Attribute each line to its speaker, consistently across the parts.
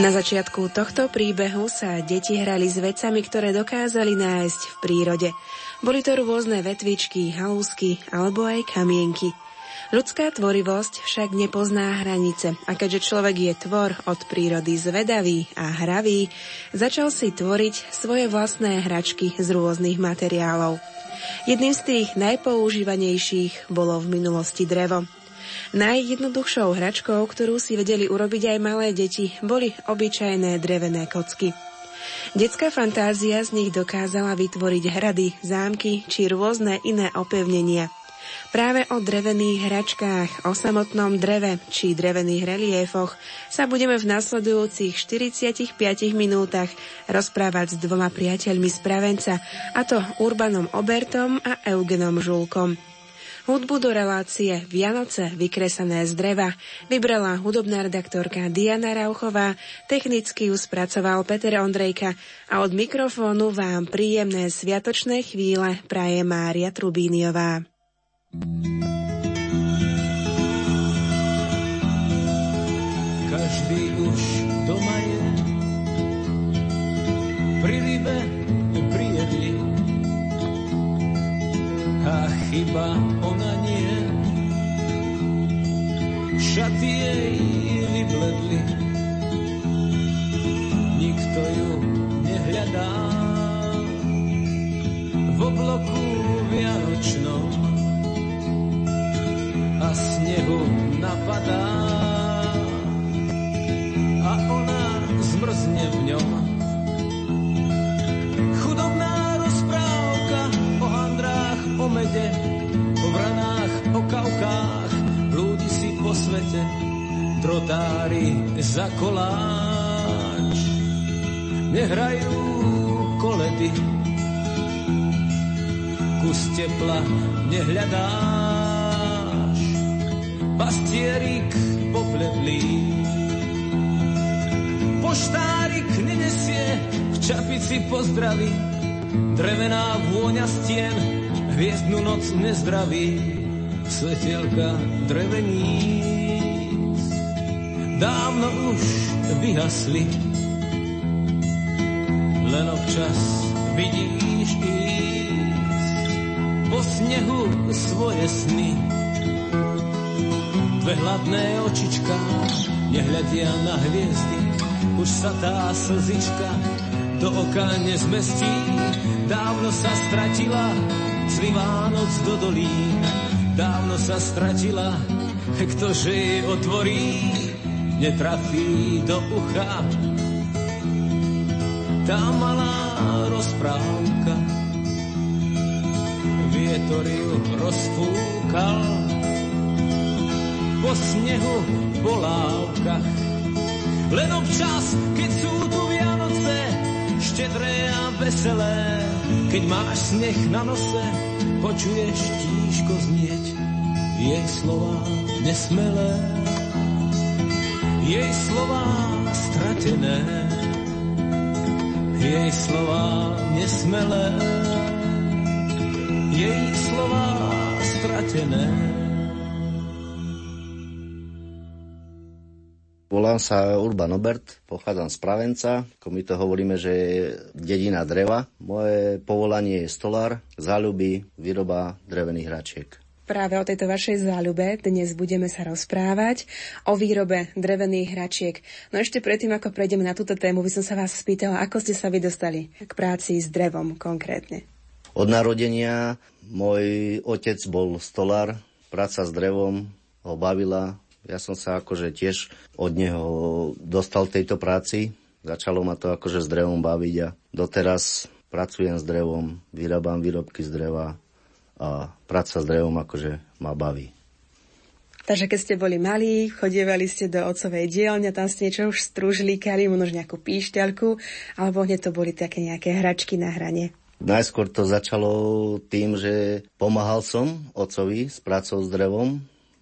Speaker 1: Na začiatku tohto príbehu sa deti hrali s vecami, ktoré dokázali nájsť v prírode. Boli to rôzne vetvičky, halúsky alebo aj kamienky. Ľudská tvorivosť však nepozná hranice a keďže človek je tvor od prírody zvedavý a hravý, začal si tvoriť svoje vlastné hračky z rôznych materiálov. Jedným z tých najpoužívanejších bolo v minulosti drevo. Najjednoduchšou hračkou, ktorú si vedeli urobiť aj malé deti, boli obyčajné drevené kocky. Detská fantázia z nich dokázala vytvoriť hrady, zámky či rôzne iné opevnenia. Práve o drevených hračkách, o samotnom dreve či drevených reliefoch sa budeme v nasledujúcich 45 minútach rozprávať s dvoma priateľmi z Pravenca, a to Urbanom Obertom a Eugenom Žulkom. Hudbu do relácie Vianoce vykresané z dreva vybrala hudobná redaktorka Diana Rauchová, technicky ju spracoval Peter Ondrejka a od mikrofónu vám príjemné sviatočné chvíle praje Mária Trubíniová.
Speaker 2: Každý chyba ona nie. Šaty jej vybledli, nikto ju nehľadá. V obloku vianočnom a snehu napadá po svete, drotári za koláč. Nehrajú koledy, kus tepla nehľadáš, pastierik popletlý. Poštárik nenesie v čapici pozdraví, drevená vôňa stien hviezdnu noc nezdraví, svetelka dreveníc. Dávno už vyhasli, len občas vidíš ísť po snehu svoje sny. Dve hladné očička nehľadia na hviezdy, už sa tá slzička do oka nezmestí, dávno sa stratila Zlý Vánoc do dolín. Dávno sa stratila, ktože jej otvorí, netrafí do ucha. Tá malá rozprávka, vietor ju rozfúkal, po snehu, po lávkach. Len občas, keď sú tu Vianoce, štedré a veselé, keď máš sneh na nose, počuješ tížko znieť jej slova nesmelé, jej slova stratené, jej slova nesmelé, jej slova stratené.
Speaker 3: Volám sa Urban Obert, pochádzam z Pravenca, ako my to hovoríme, že je dedina dreva. Moje povolanie je stolár, záľuby, výroba drevených hračiek.
Speaker 1: Práve o tejto vašej záľube dnes budeme sa rozprávať o výrobe drevených hračiek. No ešte predtým, ako prejdeme na túto tému, by som sa vás spýtala, ako ste sa vy dostali k práci s drevom konkrétne.
Speaker 3: Od narodenia môj otec bol stolár, práca s drevom ho bavila, ja som sa akože tiež od neho dostal tejto práci. Začalo ma to akože s drevom baviť a doteraz pracujem s drevom, vyrábam výrobky z dreva a práca s drevom akože ma baví.
Speaker 1: Takže keď ste boli malí, chodievali ste do otcovej dielne, tam ste niečo už strúžlíkali, možno nejakú píšťalku, alebo hneď to boli také nejaké hračky na hranie.
Speaker 3: Najskôr to začalo tým, že pomáhal som otcovi s prácou s drevom,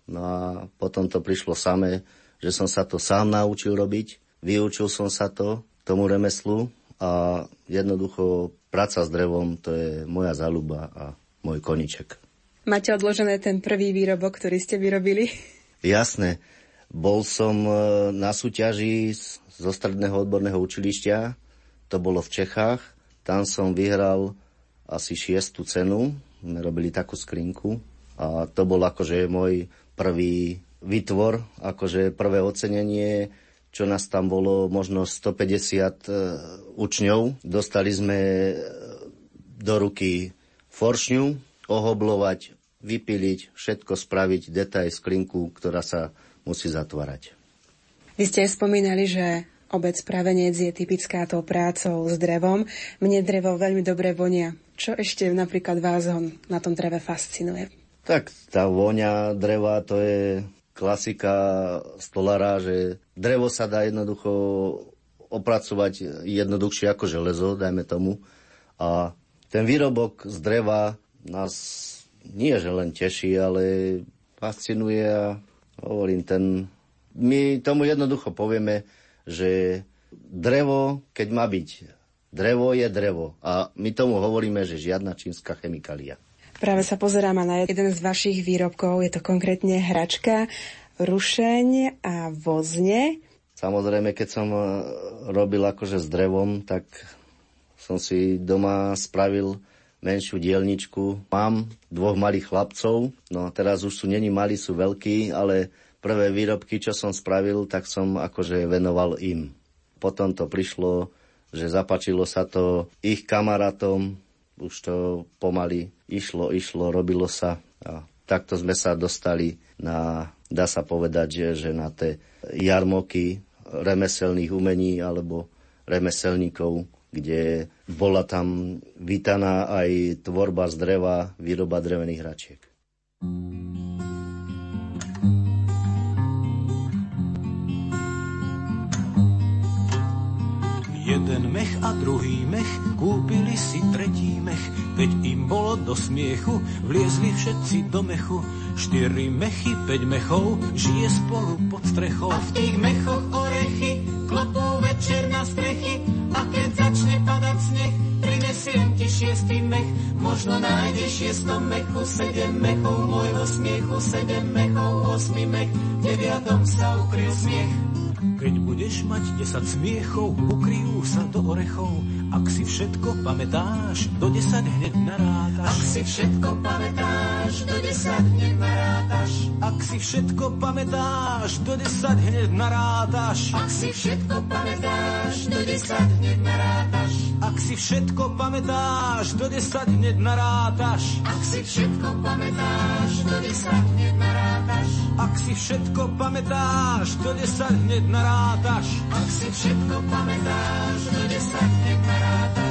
Speaker 3: No a potom to prišlo samé, že som sa to sám naučil robiť, vyučil som sa to, tomu remeslu a jednoducho práca s drevom to je moja záľuba a môj koniček.
Speaker 1: Máte odložené ten prvý výrobok, ktorý ste vyrobili?
Speaker 3: Jasné. Bol som e, na súťaži zo stredného odborného učilišťa, to bolo v Čechách. Tam som vyhral asi šiestu cenu, sme robili takú skrinku a to bol akože môj prvý vytvor, akože prvé ocenenie, čo nás tam bolo možno 150 e, učňov. Dostali sme e, do ruky foršňu, ohoblovať, vypiliť, všetko spraviť, detaj sklinku, ktorá sa musí zatvárať.
Speaker 1: Vy ste spomínali, že obec Pravenec je typická tou prácou s drevom. Mne drevo veľmi dobre vonia. Čo ešte napríklad vás na tom dreve fascinuje?
Speaker 3: Tak tá voňa dreva to je klasika stolára, že drevo sa dá jednoducho opracovať jednoduchšie ako železo, dajme tomu. A ten výrobok z dreva nás nie že len teší, ale fascinuje a hovorím, ten, my tomu jednoducho povieme, že drevo, keď má byť drevo, je drevo. A my tomu hovoríme, že žiadna čínska chemikália.
Speaker 1: Práve sa pozerám na jeden z vašich výrobkov, je to konkrétne hračka, rušeň a vozne.
Speaker 3: Samozrejme, keď som e, robil akože s drevom, tak som si doma spravil menšiu dielničku. Mám dvoch malých chlapcov, no teraz už sú není malí, sú veľkí, ale prvé výrobky, čo som spravil, tak som akože venoval im. Potom to prišlo, že zapačilo sa to ich kamarátom, už to pomaly išlo, išlo, robilo sa a takto sme sa dostali na, dá sa povedať, že, že na tie jarmoky remeselných umení alebo remeselníkov, kde bola tam vítaná aj tvorba z dreva, výroba drevených hračiek.
Speaker 2: Jeden mech a druhý mech, kúpili si tretí mech, keď im bolo do smiechu, vliezli všetci do mechu. Štyri mechy, päť mechov, žije spolu pod strechou.
Speaker 4: A v tých mechoch orechy, klopú večer na strechy, šiestý mech. Možno nájdeš šiestom mechu sedem mechov môjho smiechu, sedem mechov, osmi mech, deviatom sa ukryl smiech.
Speaker 2: Keď budeš mať 10 smiechov, ukryjú sa do orechov. Ak si všetko pamätáš, do 10 hneď narátaš.
Speaker 4: Ak si všetko pamätáš, do 10 hneď narátaš.
Speaker 2: Ak si všetko pamätáš, do 10 hneď narátaš.
Speaker 4: Ak si všetko pamätáš, do 10 hneď narátaš.
Speaker 2: Ak si všetko pamätáš, do 10 hneď narátaš.
Speaker 4: Ak si všetko pamätáš, do 10 hneď narátaš.
Speaker 2: Ak si všetko pamätáš, do 10 hneď narátaš.
Speaker 4: Ak si všetko pamätáš, do 10 hneď narátaš.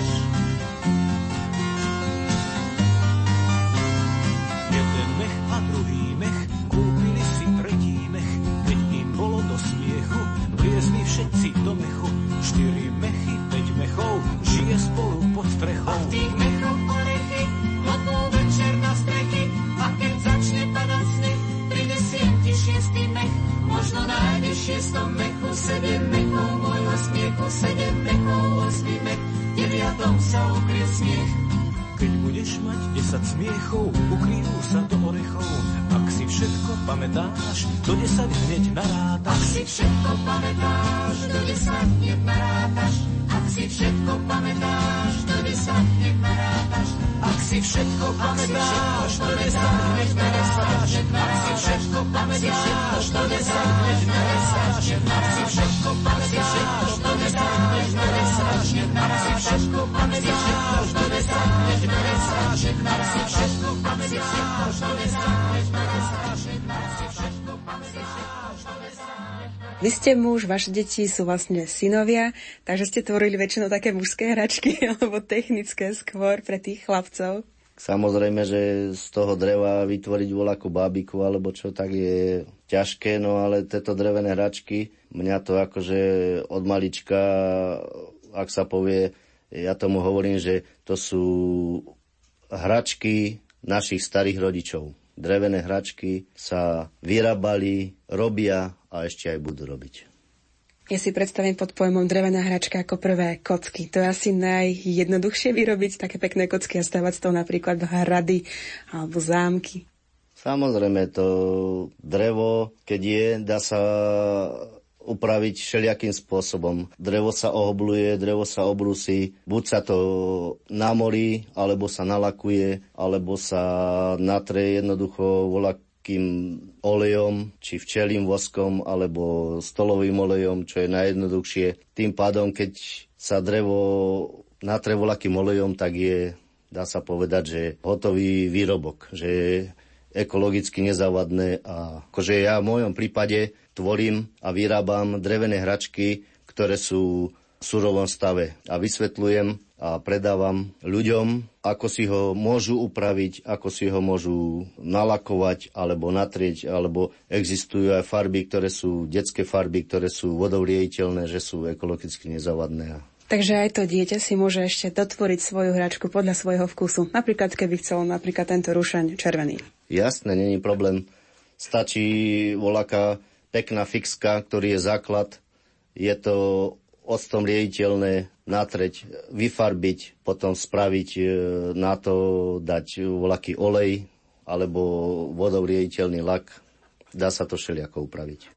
Speaker 2: Mať 10 smiechov, ukryjú sa do orechov. Ak si všetko pamätáš, do 10 hneď narátaš.
Speaker 4: Ak si všetko pamätáš, do 10 hneď narátaš. Si všetko pamätáš, do 10 hneď narátaš.
Speaker 2: Ak si všetko pamätáš, do 10 hneď narátaš. Ak si všetko pamätáš, do 10 hneď narátaš. Ak si všetko pamätáš, do 10 hneď narátaš. Ak si všetko pamätáš, do 10 hneď narátaš. Ak si všetko pamätáš, do 10 hneď narátaš.
Speaker 1: Vy ste muž, vaše deti sú vlastne synovia, takže ste tvorili väčšinou také mužské hračky alebo technické skôr pre tých chlapcov.
Speaker 3: Samozrejme, že z toho dreva vytvoriť voľakú bábiku alebo čo, tak je ťažké, no ale tieto drevené hračky, mňa to akože od malička, ak sa povie, ja tomu hovorím, že to sú hračky našich starých rodičov. Drevené hračky sa vyrábali, robia a ešte aj budú robiť.
Speaker 1: Ja si predstavím pod pojmom drevená hračka ako prvé kocky. To je asi najjednoduchšie vyrobiť také pekné kocky a stavať z toho napríklad hrady alebo zámky.
Speaker 3: Samozrejme, to drevo, keď je, dá sa upraviť všelijakým spôsobom. Drevo sa ohobluje, drevo sa obrusí, buď sa to namorí, alebo sa nalakuje, alebo sa natre jednoducho volakým olejom, či včelým voskom, alebo stolovým olejom, čo je najjednoduchšie. Tým pádom, keď sa drevo natre volakým olejom, tak je, dá sa povedať, že hotový výrobok, že je ekologicky nezávadné a akože ja v mojom prípade tvorím a vyrábam drevené hračky, ktoré sú v surovom stave a vysvetľujem a predávam ľuďom, ako si ho môžu upraviť, ako si ho môžu nalakovať alebo natrieť, alebo existujú aj farby, ktoré sú detské farby, ktoré sú vodovriejiteľné, že sú ekologicky nezávadné.
Speaker 1: Takže aj to dieťa si môže ešte dotvoriť svoju hračku podľa svojho vkusu. Napríklad, keby chcel napríklad tento rušaň červený.
Speaker 3: Jasné, není problém. Stačí voľaká pekná fixka, ktorý je základ. Je to octom riediteľné natreť, vyfarbiť, potom spraviť e, na to, dať voľaký olej alebo vodou riediteľný lak. Dá sa to všelijako upraviť.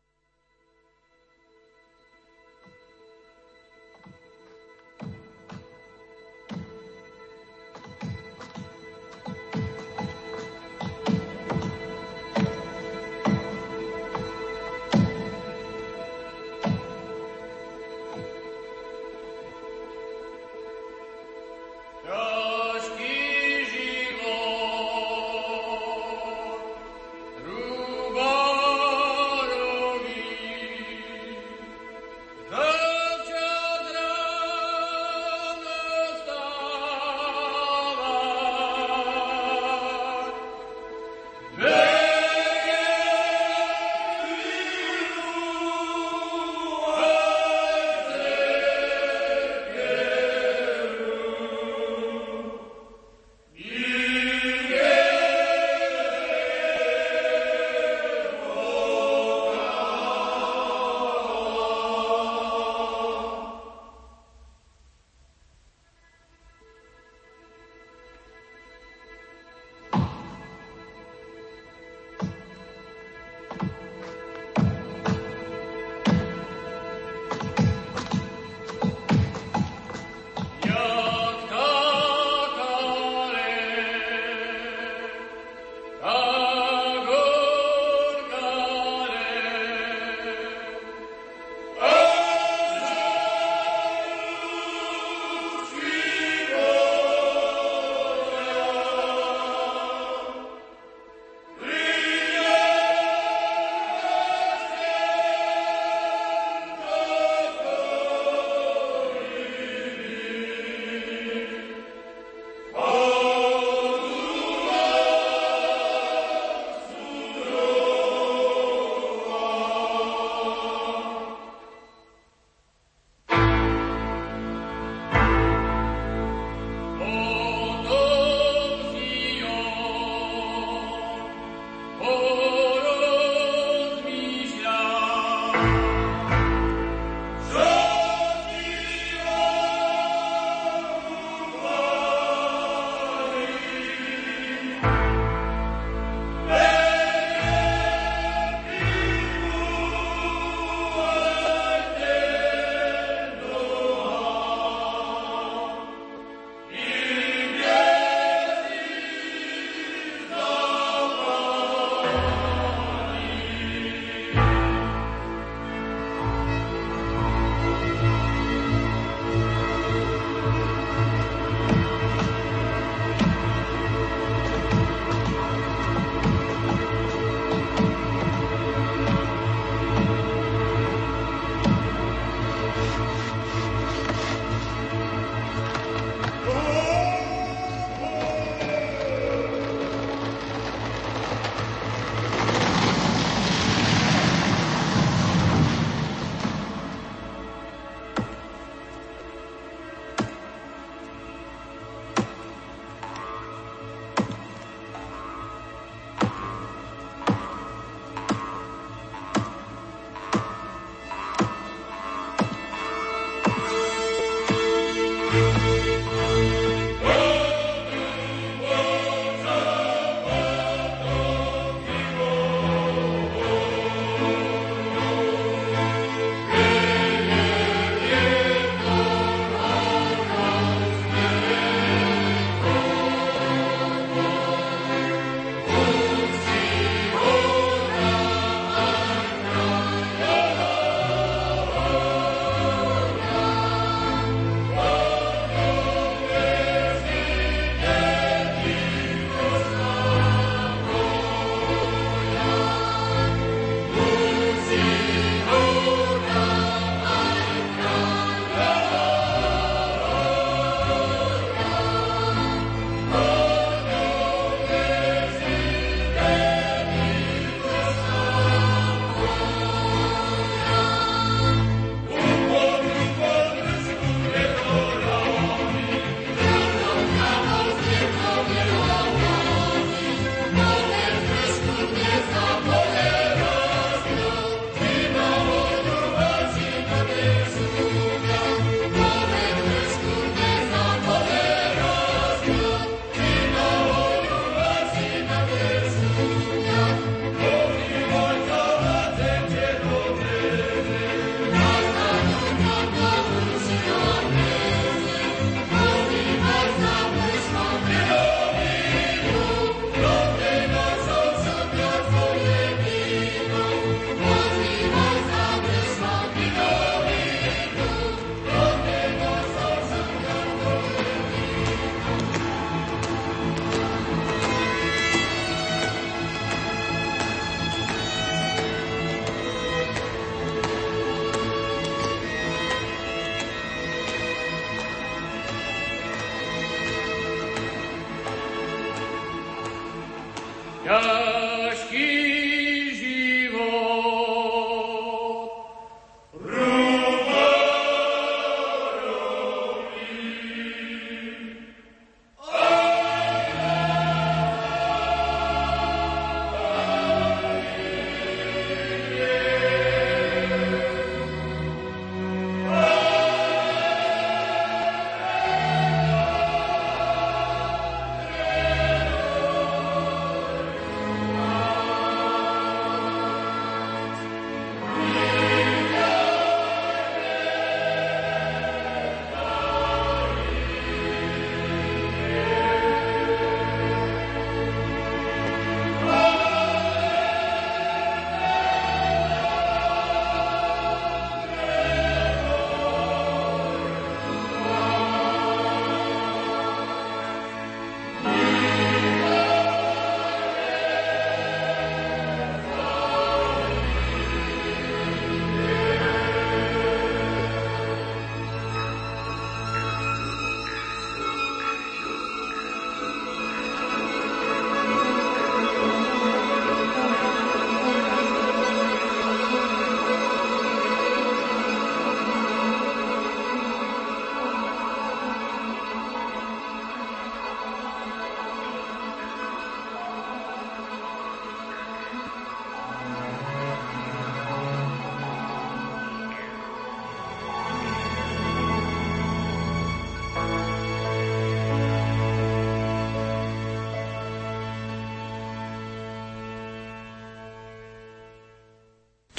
Speaker 3: Kashki.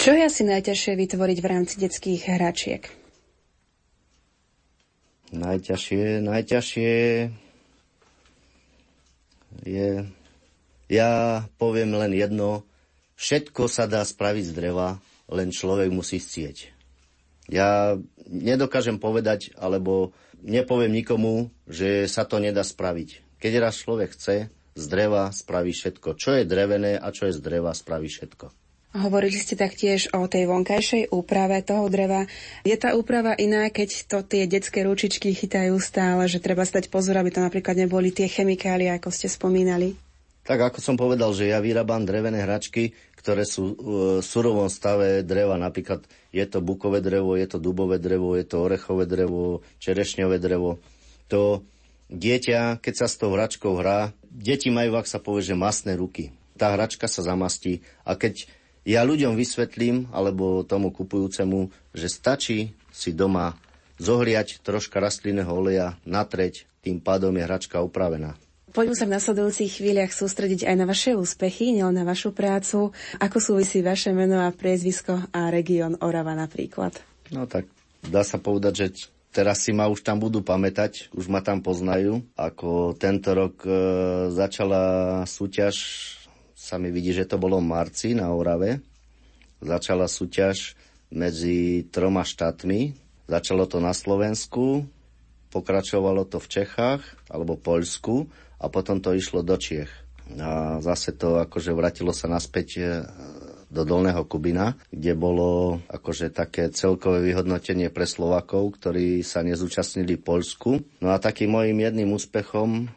Speaker 1: Čo je asi najťažšie vytvoriť v rámci detských hračiek?
Speaker 3: Najťažšie, najťažšie je... Ja poviem len jedno. Všetko sa dá spraviť z dreva, len človek musí chcieť. Ja nedokážem povedať, alebo nepoviem nikomu, že sa to nedá spraviť. Keď raz človek chce, z dreva spraví všetko. Čo je drevené a čo je z dreva, spraví všetko.
Speaker 1: Hovorili ste taktiež o tej vonkajšej úprave toho dreva. Je tá úprava iná, keď to tie detské ručičky chytajú stále, že treba stať pozor, aby to napríklad neboli tie chemikálie, ako ste spomínali?
Speaker 3: Tak ako som povedal, že ja vyrábam drevené hračky, ktoré sú v surovom stave dreva. Napríklad je to bukové drevo, je to dubové drevo, je to orechové drevo, čerešňové drevo. To dieťa, keď sa s tou hračkou hrá, deti majú, ak sa povie, že masné ruky. Tá hračka sa zamastí a keď ja ľuďom vysvetlím, alebo tomu kupujúcemu, že stačí si doma zohriať troška rastlinného oleja, natreť, tým pádom je hračka upravená.
Speaker 1: Poďme sa v nasledujúcich chvíľach sústrediť aj na vaše úspechy, nielen na vašu prácu. Ako súvisí vaše meno a priezvisko a región Orava napríklad?
Speaker 3: No tak dá sa povedať, že teraz si ma už tam budú pamätať, už ma tam poznajú. Ako tento rok e, začala súťaž sa mi vidí, že to bolo v marci na Orave. Začala súťaž medzi troma štátmi. Začalo to na Slovensku, pokračovalo to v Čechách alebo Poľsku a potom to išlo do Čiech. A zase to akože vratilo sa naspäť e, do Dolného Kubina, kde bolo akože také celkové vyhodnotenie pre Slovakov, ktorí sa nezúčastnili v Polsku. No a takým mojim jedným úspechom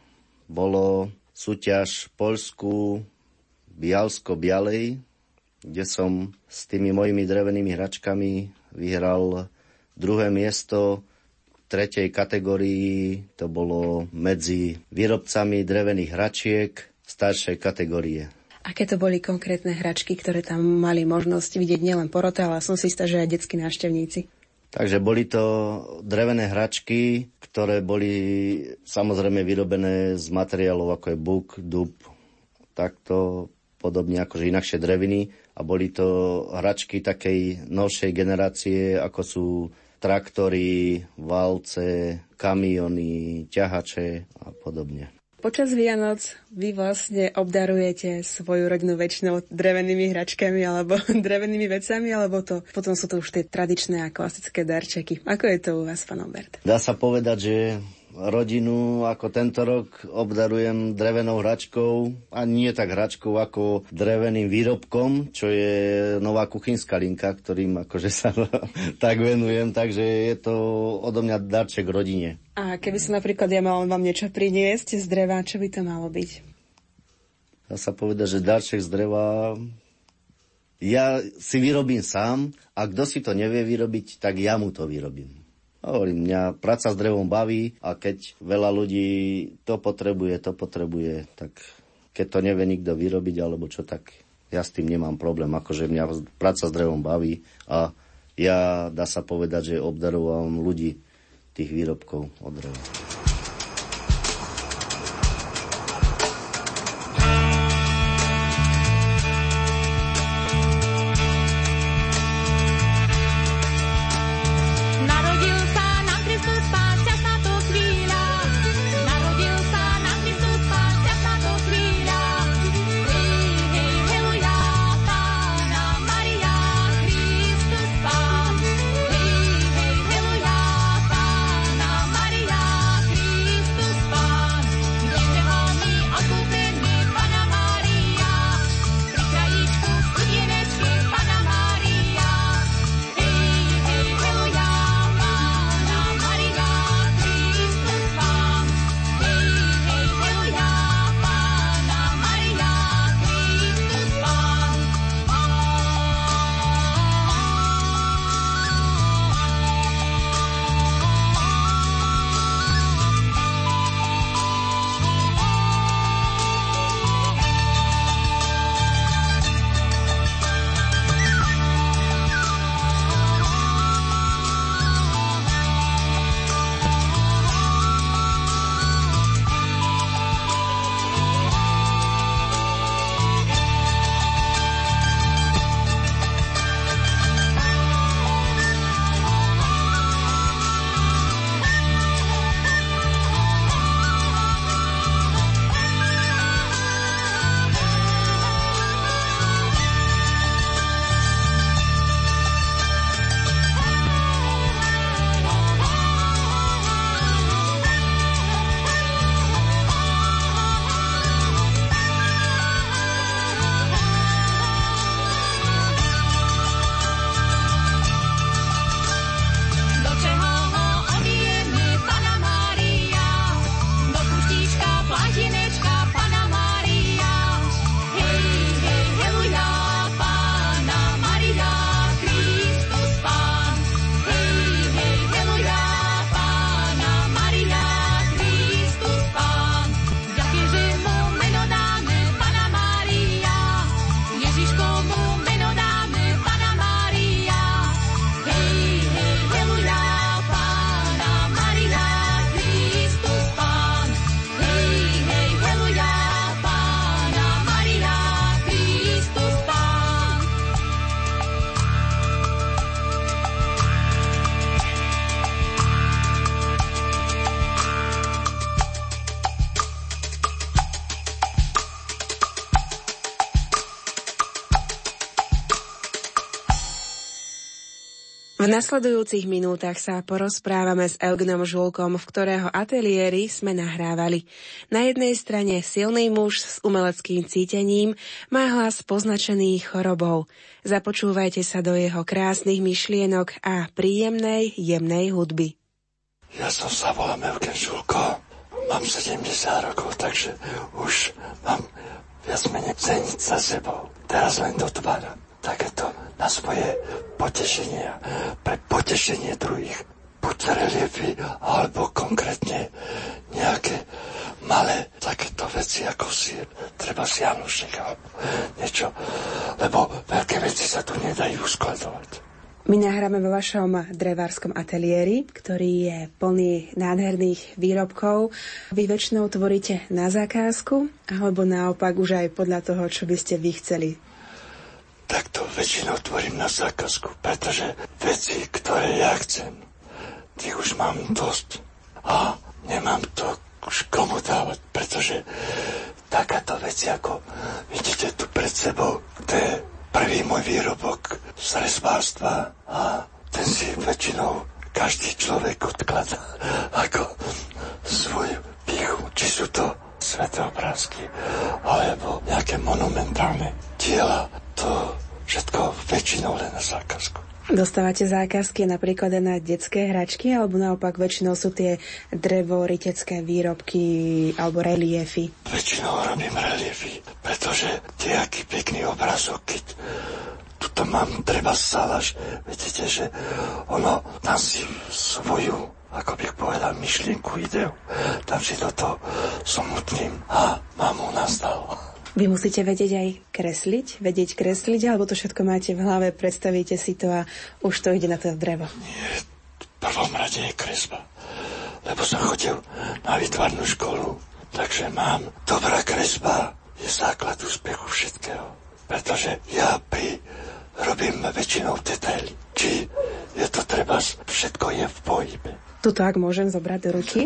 Speaker 3: bolo súťaž Polsku Bialsko-Bialej, kde som s tými mojimi drevenými hračkami vyhral druhé miesto v tretej kategórii. To bolo medzi výrobcami drevených hračiek staršej kategórie.
Speaker 1: Aké to boli konkrétne hračky, ktoré tam mali možnosť vidieť nielen porote, ale som si istá, že aj detskí návštevníci?
Speaker 3: Takže boli to drevené hračky, ktoré boli samozrejme vyrobené z materiálov ako je buk, dub, takto podobne akože inakšie dreviny a boli to hračky takej novšej generácie, ako sú traktory, valce, kamiony, ťahače a podobne.
Speaker 1: Počas Vianoc vy vlastne obdarujete svoju rodinu väčšinou drevenými hračkami alebo drevenými vecami, alebo to potom sú to už tie tradičné a klasické darčeky. Ako je to u vás, pán Obert?
Speaker 3: Dá sa povedať, že rodinu ako tento rok obdarujem drevenou hračkou a nie tak hračkou ako dreveným výrobkom, čo je nová kuchynská linka, ktorým akože sa tak venujem, takže je to odo mňa darček rodine.
Speaker 1: A keby som napríklad ja mal vám niečo priniesť z dreva, čo by to malo byť?
Speaker 5: dá sa povedať, že darček z dreva ja si vyrobím sám a kto si to nevie vyrobiť, tak ja mu to vyrobím. Hovorím, mňa práca s drevom baví a keď veľa ľudí to potrebuje, to potrebuje, tak keď to nevie nikto vyrobiť alebo čo, tak ja s tým nemám problém. Akože mňa práca s drevom baví a ja, dá sa povedať, že obdarovávam ľudí tých výrobkov od dreva.
Speaker 1: Nasledujúcich minútach sa porozprávame s Elgnom Žulkom, v ktorého ateliéri sme nahrávali. Na jednej strane silný muž s umeleckým cítením má hlas poznačený chorobou. Započúvajte sa do jeho krásnych myšlienok a príjemnej, jemnej hudby.
Speaker 6: Ja som sa volám Eugen Žulko, mám 70 rokov, takže už mám viac menej ceniť za sebou. Teraz len dotváram takéto na svoje potešenie, pre potešenie druhých. Buď reliefy, alebo konkrétne nejaké malé takéto veci, ako si treba si Janušek, alebo niečo, lebo veľké veci sa tu nedajú skladovať.
Speaker 1: My nahráme vo vašom drevárskom ateliéri, ktorý je plný nádherných výrobkov. Vy väčšinou tvoríte na zákazku, alebo naopak už aj podľa toho, čo by ste vy chceli
Speaker 6: tak to väčšinou tvorím na zákazku, pretože veci, ktoré ja chcem, tých už mám dosť. A nemám to už komu dávať, pretože takáto veci, ako vidíte tu pred sebou, to je prvý môj výrobok z resbárstva a ten si väčšinou každý človek odkladá ako svoju pichu, či sú to sveté obrázky alebo nejaké monumentálne diela. To všetko väčšinou len na zákazku.
Speaker 1: Dostávate zákazky napríklad na detské hračky, alebo naopak väčšinou sú tie drevoritecké výrobky alebo reliefy?
Speaker 7: Väčšinou robím reliefy, pretože nejaký pekný obrazok, keď tuto mám treba salaš, vidíte, že ono tam si svoju ako bych povedal, myšlienku, ideu, do toho somutním a mám u nás dal.
Speaker 1: Vy musíte vedieť aj kresliť, vedieť kresliť, alebo to všetko máte v hlave, predstavíte si to a už to ide na to drevo.
Speaker 7: Nie, v prvom rade je kresba, lebo som chodil na vytvarnú školu, takže mám dobrá kresba, je základ úspechu všetkého. Pretože ja pri robím väčšinou detaily. Či je to treba, všetko je v pohybe.
Speaker 1: Tuto ak môžem zobrať do ruky.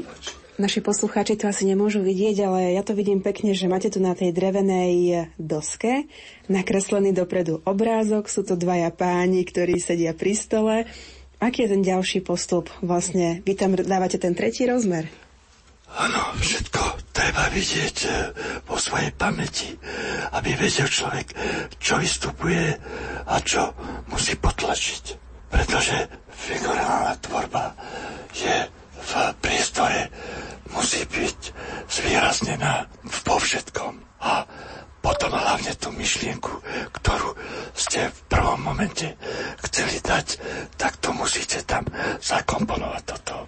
Speaker 1: Naši poslucháči to asi nemôžu vidieť, ale ja to vidím pekne, že máte tu na tej drevenej doske nakreslený dopredu obrázok. Sú to dvaja páni, ktorí sedia pri stole. Aký je ten ďalší postup? Vlastne vy tam dávate ten tretí rozmer.
Speaker 7: Áno, všetko treba vidieť e, vo svojej pamäti, aby vedel človek, čo vystupuje a čo musí potlačiť. Pretože figurálna tvorba je v priestore musí byť zvýraznená vo všetkom. A potom hlavne tú myšlienku, ktorú ste v prvom momente chceli dať, tak to musíte tam zakomponovať do toho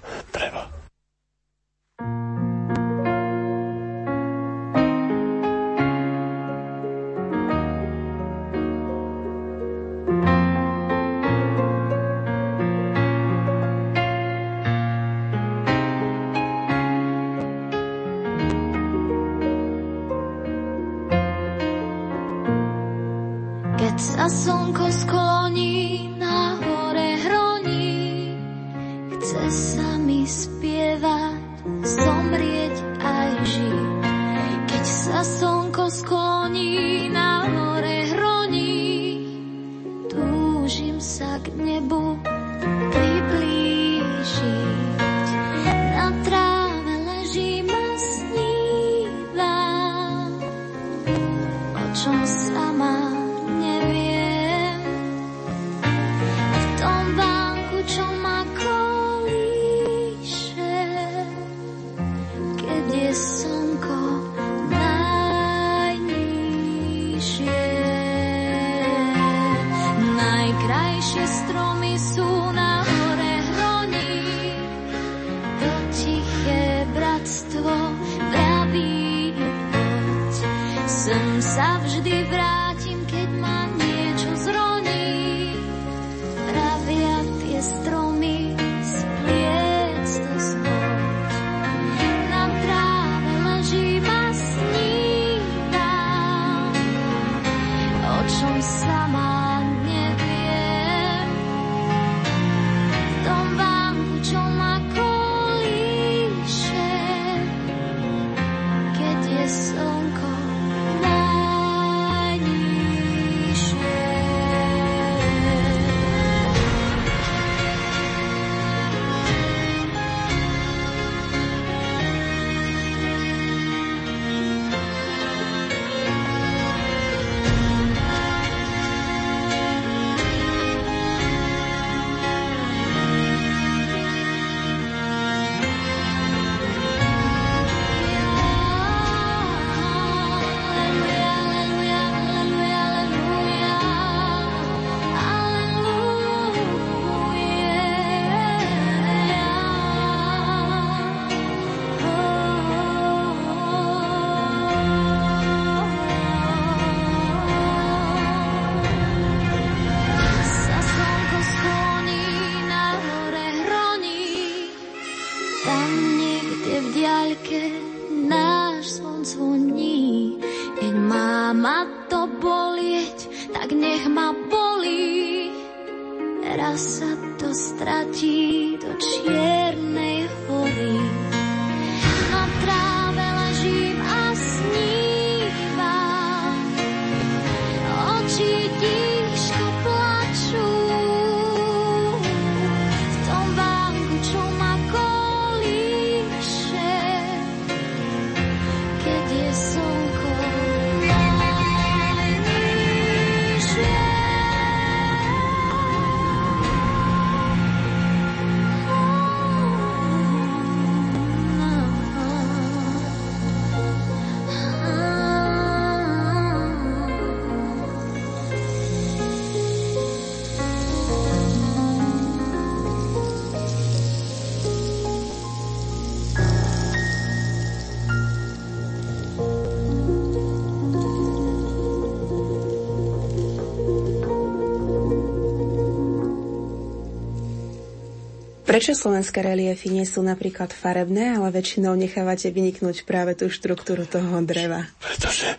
Speaker 7: dreva.
Speaker 8: Prečo slovenské reliefy nie sú napríklad farebné, ale väčšinou nechávate vyniknúť práve tú štruktúru toho dreva?
Speaker 6: Pretože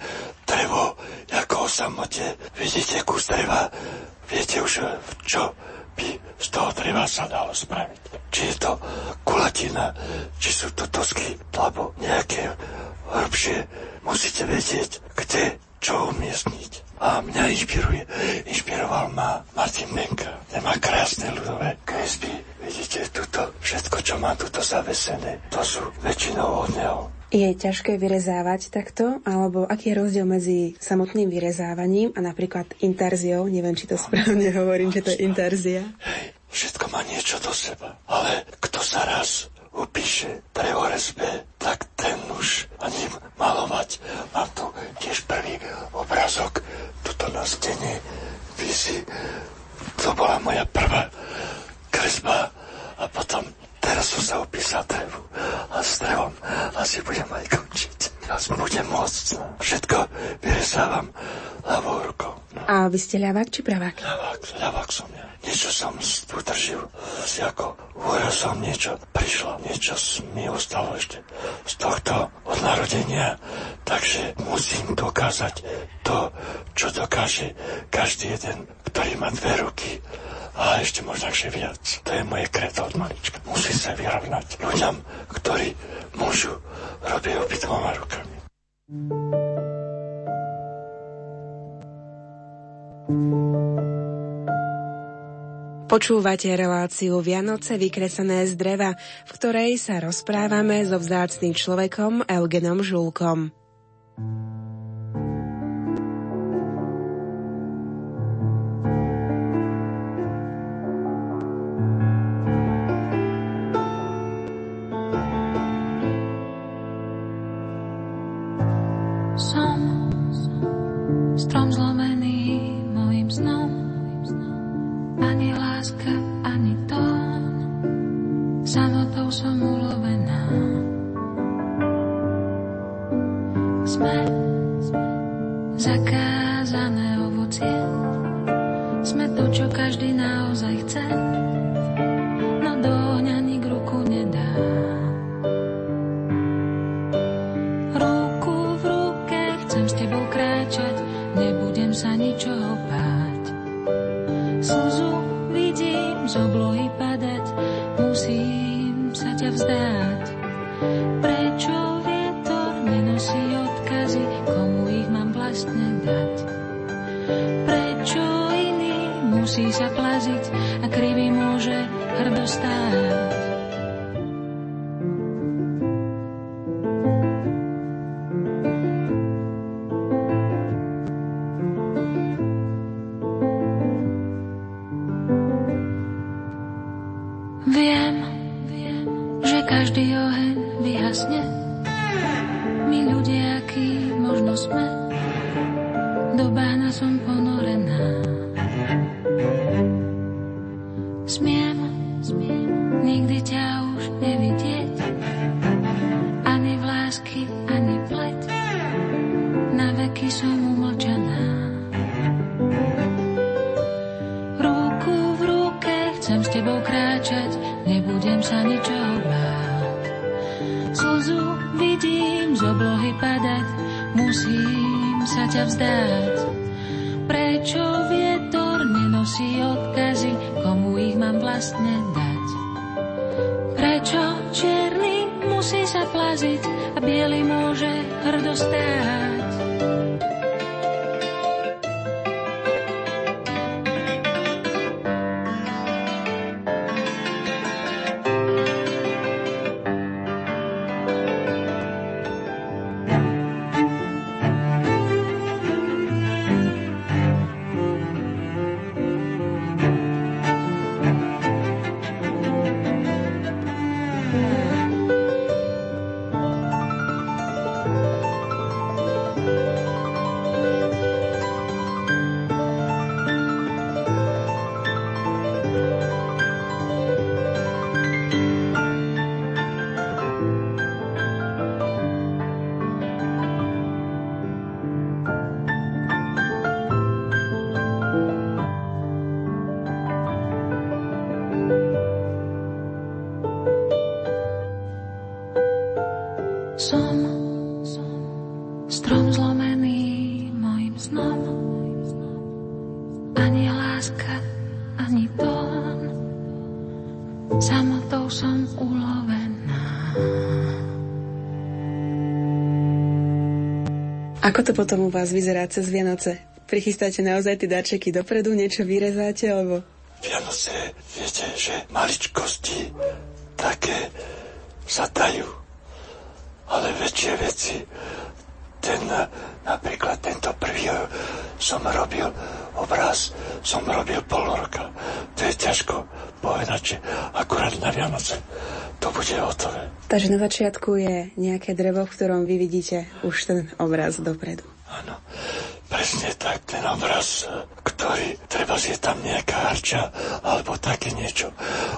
Speaker 6: drevo, ako o samote, vidíte kus dreva, viete už, čo by z toho dreva sa dalo spraviť. Či je to kulatina, či sú to dosky, alebo nejaké hrbšie. Musíte vedieť, kde čo umiestniť. A mňa inšpiruje, inšpiroval ma Martin Benka. Ten má krásne ľudové kresby Vidíte, tuto, všetko, čo má tuto zavesené, to sú väčšinou od neho.
Speaker 8: Je ťažké vyrezávať takto, alebo aký je rozdiel medzi samotným vyrezávaním a napríklad intarziou? Neviem, či to správne hovorím, že to je intarzia.
Speaker 6: Hej, všetko má niečo do seba, ale kto sa raz upíše drevorezbe, tak ten už ani malovať. Mám tu tiež prvý obrazok, tuto na stene vysí. To bola moja prvá kresba a potom teraz som sa opísal drevu a s drevom asi budem aj končiť. Ja budem môcť. Všetko vyrezávam ľavou rukou.
Speaker 8: A vy ste ľavák či pravák?
Speaker 6: Ľavák, ľavák som ja. Niečo som utržil, si ako úrazom niečo prišlo, niečo mi ostalo ešte z tohto od narodenia. Takže musím dokázať to, čo dokáže každý jeden, ktorý má dve ruky ešte možno ešte viac. To je moje kreto od malička. Musí sa vyrovnať ľuďom, ktorí môžu robiť obidvoma rukami.
Speaker 8: Počúvate reláciu Vianoce vykresené z dreva, v ktorej sa rozprávame so vzácným človekom Eugenom Žulkom. vlastne dať? Prečo iný musí sa plaziť a krivý môže hrdostáť?
Speaker 1: Ako to potom u vás vyzerá cez Vianoce? Prichystáte naozaj tie darčeky dopredu, niečo vyrezáte, alebo...
Speaker 6: Vianoce, viete, že maličkosti také sa dajú, ale väčšie veci ten, napríklad tento prvý som robil obraz, som robil pol roka. To je ťažko povedať, že akurát na Vianoce to bude hotové.
Speaker 1: Takže na začiatku je nejaké drevo, v ktorom vy vidíte už ten obraz dopredu.
Speaker 6: Áno, presne tak, ten obraz, ktorý, treba si tam nejaká harča, alebo také niečo.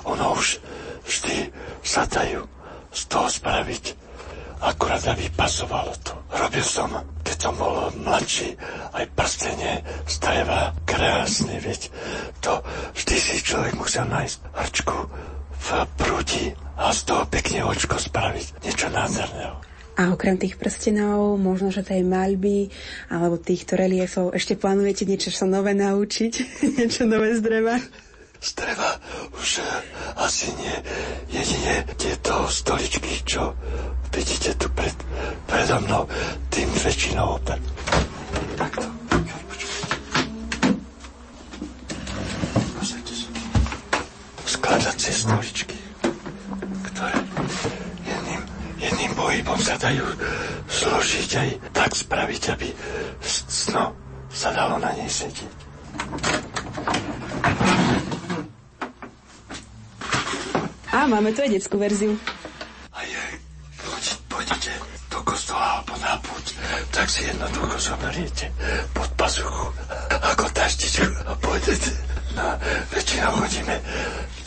Speaker 6: Ono už vždy sa dajú z toho spraviť akurát aby pasovalo to. Robil som, keď som bol mladší, aj prstenie z dreva, krásne, veď to vždy si človek musel nájsť hrčku v prúdi a z toho pekne očko spraviť, niečo nádherného.
Speaker 1: A okrem tých prstenov, možno, že tej maľby alebo týchto reliefov, ešte plánujete niečo sa nové naučiť? niečo nové z dreva?
Speaker 6: Z dreva už asi nie. Jedine tieto stoličky, čo Vidíte tu pred, predo mnou tým väčšinou tak, takto. Skladacie stoličky, ktoré jedným, jedným pohybom sa dajú zložiť aj tak spraviť, aby sno sa dalo na nej sedieť.
Speaker 1: A máme tu aj detskú verziu.
Speaker 6: tak si jednoducho zoberiete pod pazuchu ako taštičku a pôjdete. No, väčšinou chodíme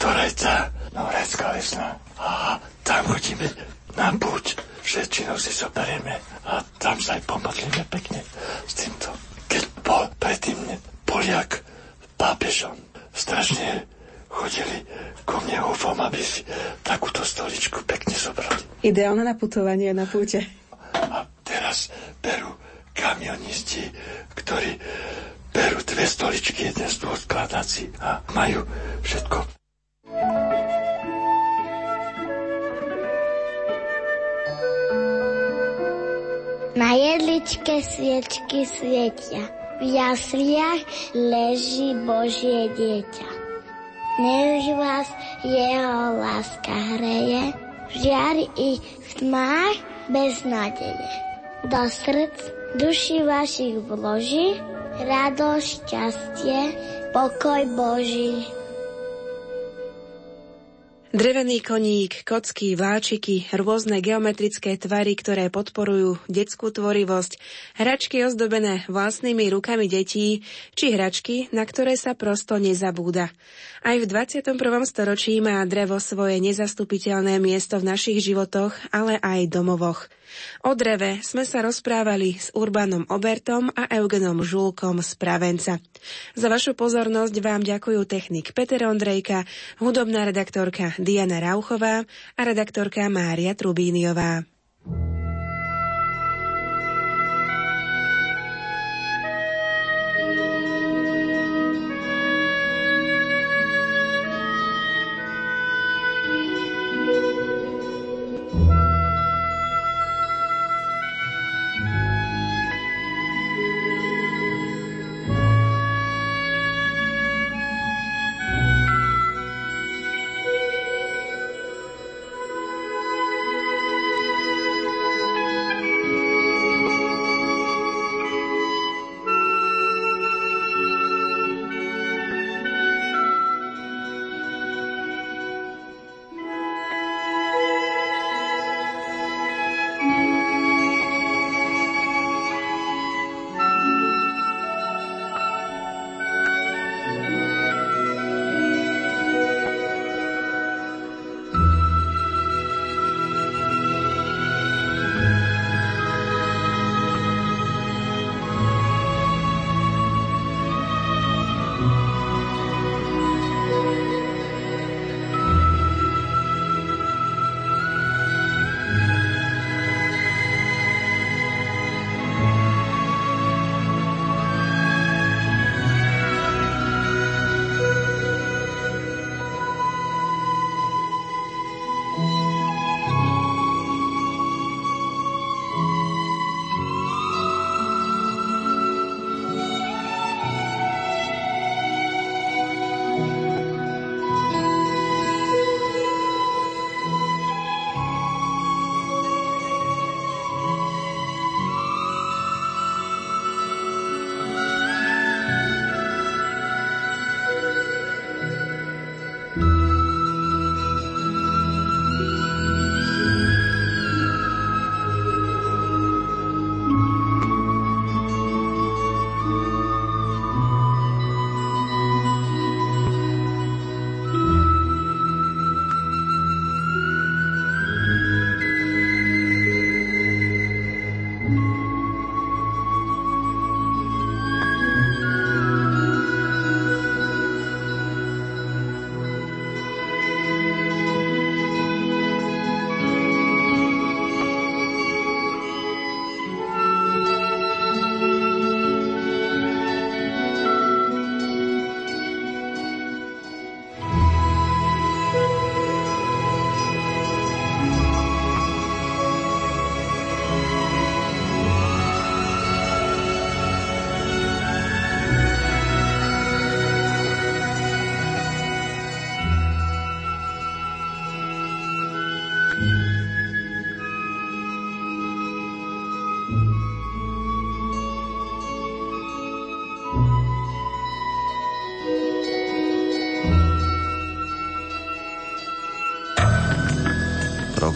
Speaker 6: do Rajca, no Rajská lesná. A tam chodíme na púť. Väčšinou si zoberieme a tam sa aj pomodlíme pekne s týmto. Keď bol predtým Poliak pápežom, strašne chodili ku mne ufom, aby si takúto stoličku pekne zobrali.
Speaker 1: Ideálne na putovanie na púte.
Speaker 6: A teraz berú kamionisti, ktorí berú dve stoličky, jeden stôl skladací a majú všetko.
Speaker 9: Na jedličke sviečky svietia, v jasliach leží Božie dieťa. Nech vás jeho láska hreje, žiari i v tmách bez nádeje do srdc duši vašich vloží, radosť, šťastie, pokoj Boží.
Speaker 1: Drevený koník, kocky, vláčiky, rôzne geometrické tvary, ktoré podporujú detskú tvorivosť, hračky ozdobené vlastnými rukami detí, či hračky, na ktoré sa prosto nezabúda. Aj v 21. storočí má drevo svoje nezastupiteľné miesto v našich životoch, ale aj domovoch. O dreve sme sa rozprávali s Urbanom Obertom a Eugenom Žulkom z Pravenca. Za vašu pozornosť vám ďakujú technik Peter Ondrejka, hudobná redaktorka Diana Rauchová a redaktorka Mária Trubíniová.